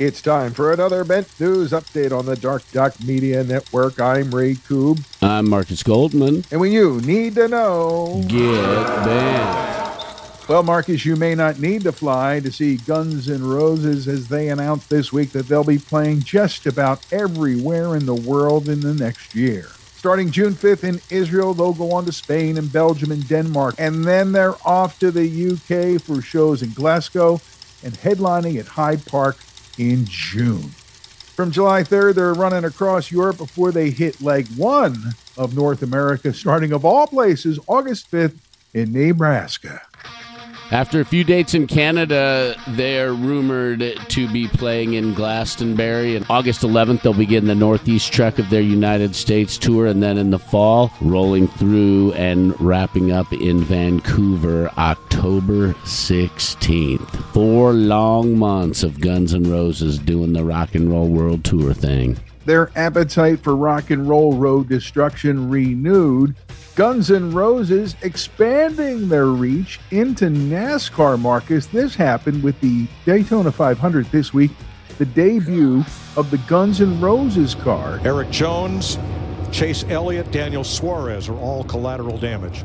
It's time for another Bent News update on the Dark Doc Media Network. I'm Ray Koob. I'm Marcus Goldman. And when you need to know, get bent. Well, Marcus, you may not need to fly to see Guns N' Roses as they announced this week that they'll be playing just about everywhere in the world in the next year. Starting June 5th in Israel, they'll go on to Spain and Belgium and Denmark. And then they're off to the UK for shows in Glasgow and headlining at Hyde Park in June. From July 3rd, they're running across Europe before they hit leg one of North America, starting of all places, August 5th in Nebraska. After a few dates in Canada, they're rumored to be playing in Glastonbury. And August 11th, they'll begin the Northeast trek of their United States tour. And then in the fall, rolling through and wrapping up in Vancouver October 16th. Four long months of Guns N' Roses doing the Rock and Roll World Tour thing. Their appetite for rock and roll road destruction renewed Guns N' Roses expanding their reach into NASCAR, Marcus. This happened with the Daytona 500 this week, the debut of the Guns N' Roses car. Erik Jones, Chase Elliott, Daniel Suarez are all collateral damage.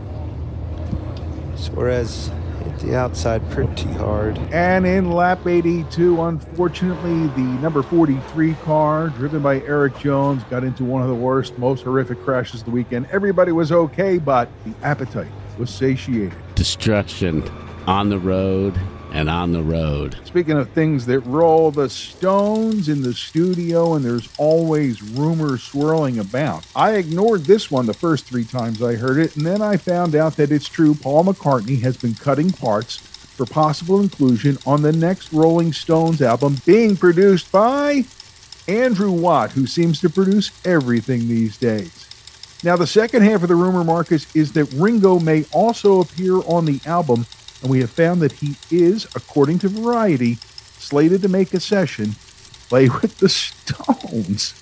Suarez hit the outside pretty hard. And in lap 82, unfortunately, the number 43 car, driven by Erik Jones, got into one of the worst, most horrific crashes of the weekend. Everybody was okay, but the appetite was satiated. Destruction on the road and on the road. Speaking of things that roll, the Stones in the studio, and there's always rumors swirling about. I ignored this one the first three times I heard it, and then I found out that it's true. Paul McCartney has been cutting parts for possible inclusion on the next Rolling Stones album being produced by Andrew Watt, who seems to produce everything these days. Now, the second half of the rumor, Marcus, is that Ringo may also appear on the album and we have found that he is, according to Variety, slated to make a session play with the Stones.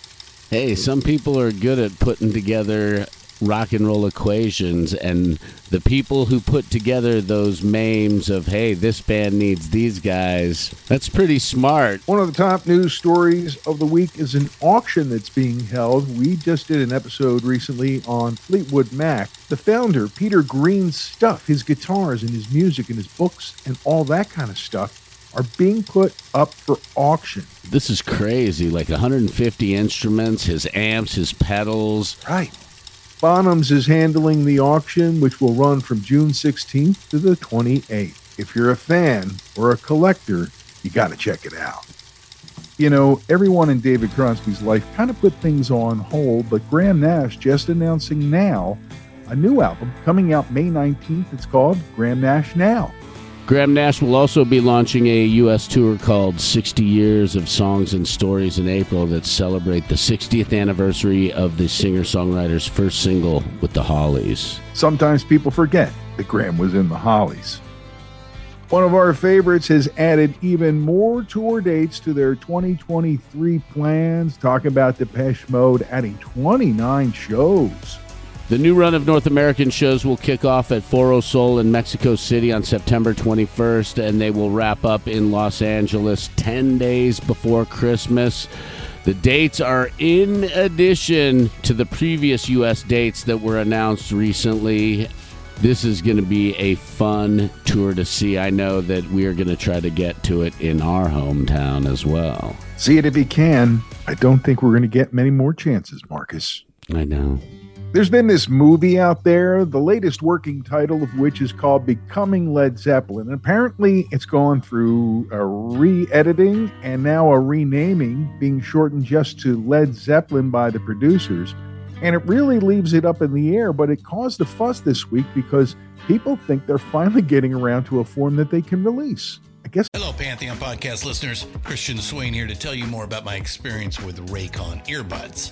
Hey, some people are good at putting together rock and roll equations and the people who put together those memes of hey this band needs these guys that's pretty smart one of the top news stories of the week is an auction that's being held we just did an episode recently on fleetwood mac the founder peter green's stuff his guitars and his music and his books and all that kind of stuff are being put up for auction. This is crazy. Like 150 instruments, his amps, his pedals. Right. Bonhams is handling the auction, which will run from June 16th to the 28th. If you're a fan or a collector, you got to check it out. You know, everyone in David Crosby's life kind of put things on hold, but Graham Nash just announcing now a new album coming out May 19th. It's called Graham Nash Now. Graham Nash will also be launching a U.S. tour called 60 Years of Songs and Stories in April that celebrate the 60th anniversary of the singer songwriter's first single with the Hollies. Sometimes people forget that Graham was in the Hollies. One of our favorites has added even more tour dates to their 2023 plans. Talk about Depeche Mode adding 29 shows. The new run of North American shows will kick off at Foro Sol in Mexico City on September 21st, and they will wrap up in Los Angeles 10 days before Christmas. The dates are in addition to the previous U.S. dates that were announced recently. This is going to be a fun tour to see. I know that we are going to try to get to it in our hometown as well. See it if you can. I don't think we're going to get many more chances, Marcus. I know. There's been this movie out there, the latest working title of which is called Becoming Led Zeppelin. And apparently, it's gone through a re editing and now a renaming, being shortened just to Led Zeppelin by the producers. And it really leaves it up in the air, but it caused a fuss this week because people think they're finally getting around to a form that they can release. I guess. Hello, Pantheon podcast listeners. Christian Swain here to tell you more about my experience with Raycon earbuds.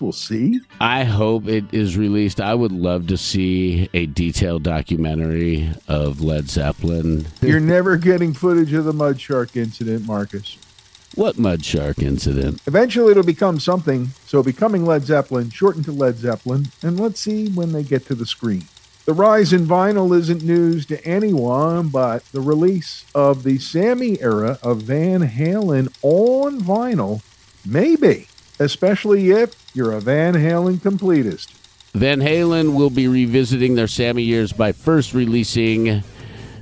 We'll see. I hope it is released. I would love to see a detailed documentary of Led Zeppelin. You're never getting footage of the Mud Shark incident, Marcus. What Mud Shark incident? Eventually, it'll become something. So, becoming Led Zeppelin, shortened to Led Zeppelin, and let's see when they get to the screen. The rise in vinyl isn't news to anyone, but the release of the Sammy era of Van Halen on vinyl may be, especially if you're a Van Halen completist. Van Halen will be revisiting their Sammy years by first releasing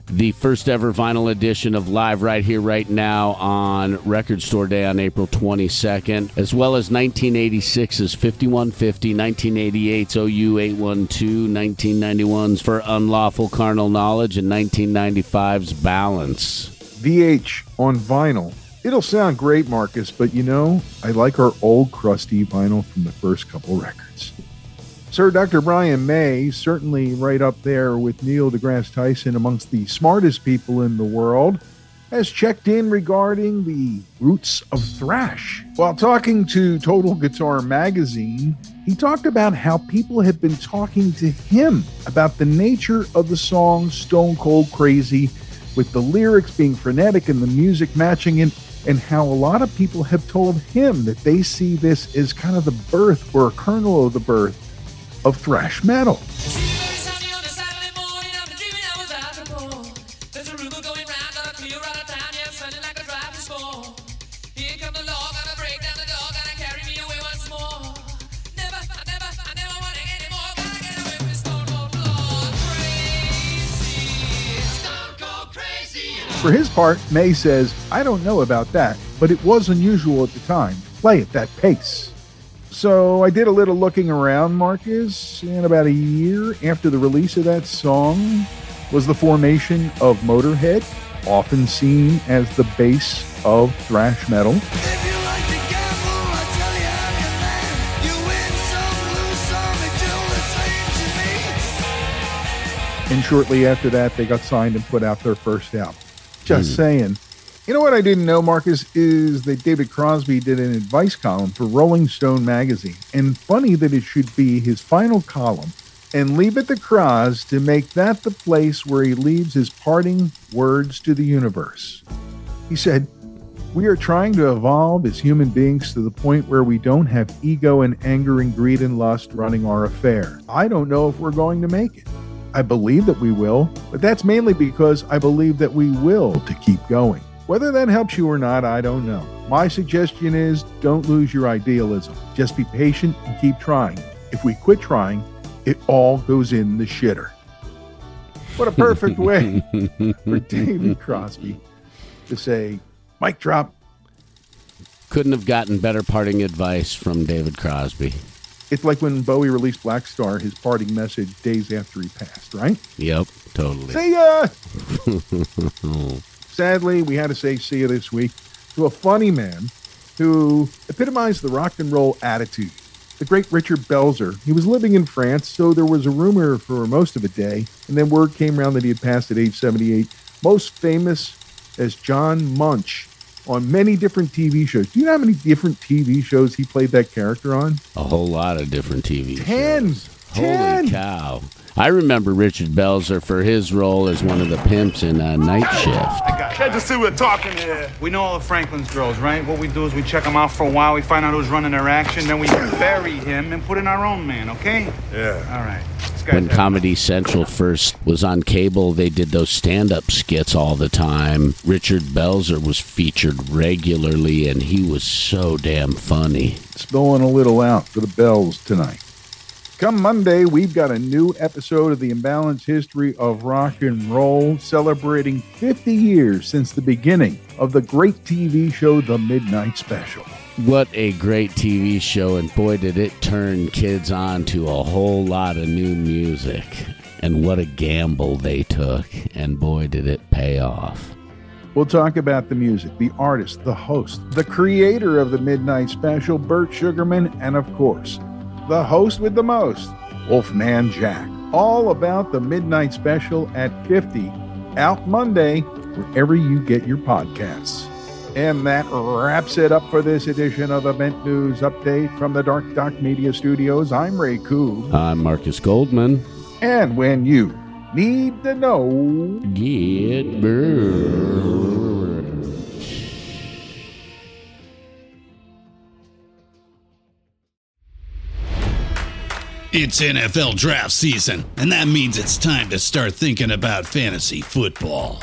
the first ever vinyl edition of Live Right Here, Right Now on Record Store Day on April 22nd, as well as 1986's 5150, 1988's OU 812, 1991's For Unlawful Carnal Knowledge, and 1995's Balance. VH on vinyl. It'll sound great, Marcus, but you know, I like our old crusty vinyl from the first couple records. Sir Dr. Brian May, certainly right up there with Neil deGrasse Tyson amongst the smartest people in the world, has checked in regarding the roots of thrash. While talking to Total Guitar Magazine, he talked about how people have been talking to him about the nature of the song Stone Cold Crazy, with the lyrics being frenetic and the music matching it, and how a lot of people have told him that they see this as kind of the birth or a kernel of the birth of thrash metal. For his part, May says, I don't know about that, but it was unusual at the time. Play at that pace. So I did a little looking around, Marcus, and about a year after the release of that song was the formation of Motorhead, often seen as the base of thrash metal. And shortly after that, they got signed and put out their first album. Just mm. saying. You know what I didn't know, Marcus, is that David Crosby did an advice column for Rolling Stone magazine. And funny that it should be his final column. And leave it to Cros to make that the place where he leaves his parting words to the universe. He said, We are trying to evolve as human beings to the point where we don't have ego and anger and greed and lust running our affair. I don't know if we're going to make it. I believe that we will, but that's mainly because I believe that we will to keep going. Whether that helps you or not, I don't know. My suggestion is don't lose your idealism. Just be patient and keep trying. if we quit trying, it all goes in the shitter. What a perfect way for David Crosby to say, mic drop. Couldn't have gotten better parting advice from David Crosby. It's like when Bowie released Blackstar, his parting message days after he passed, right? Yep, totally. See ya! Sadly, we had to say see ya this week to a funny man who epitomized the rock and roll attitude. The great Richard Belzer. He was living in France, so there was a rumor for most of a day, and then word came around that he had passed at age 78. Most famous as John Munch on many different TV shows. Do you know how many different TV shows he played that character on? A whole lot of different TV Tens. shows. Ten. Holy cow. I remember Richard Belzer for his role as one of the pimps in uh, Night Shift. Let's just see what we're talking here. We know all of Franklin's drills, right? What we do is we check them out for a while, we find out who's running their action, then we bury him and put in our own man, okay? Yeah. All right. This guy's When Comedy Central first was on cable, they did those stand up skits all the time. Richard Belzer was featured regularly, and he was so damn funny. spilling a little out for the bells tonight. Come Monday, we've got a new episode of the Imbalanced History of Rock and Roll, celebrating 50 years since the beginning of the great TV show The Midnight Special. What a great TV show, and boy, did it turn kids on to a whole lot of new music. And what a gamble they took, and boy, did it pay off. We'll talk about the music, the artist, the host, the creator of the Midnight Special, Burt Sugarman, and of course, the host with the most, Wolfman Jack. All about the Midnight Special at 50, out Monday, wherever you get your podcasts. And that wraps it up for this edition of Bent News Update from the Dark Doc Media Studios. I'm Ray Koob. I'm Marcus Goldman. And when you need to know, Get burned. It's NFL draft season, and that means it's time to start thinking about fantasy football.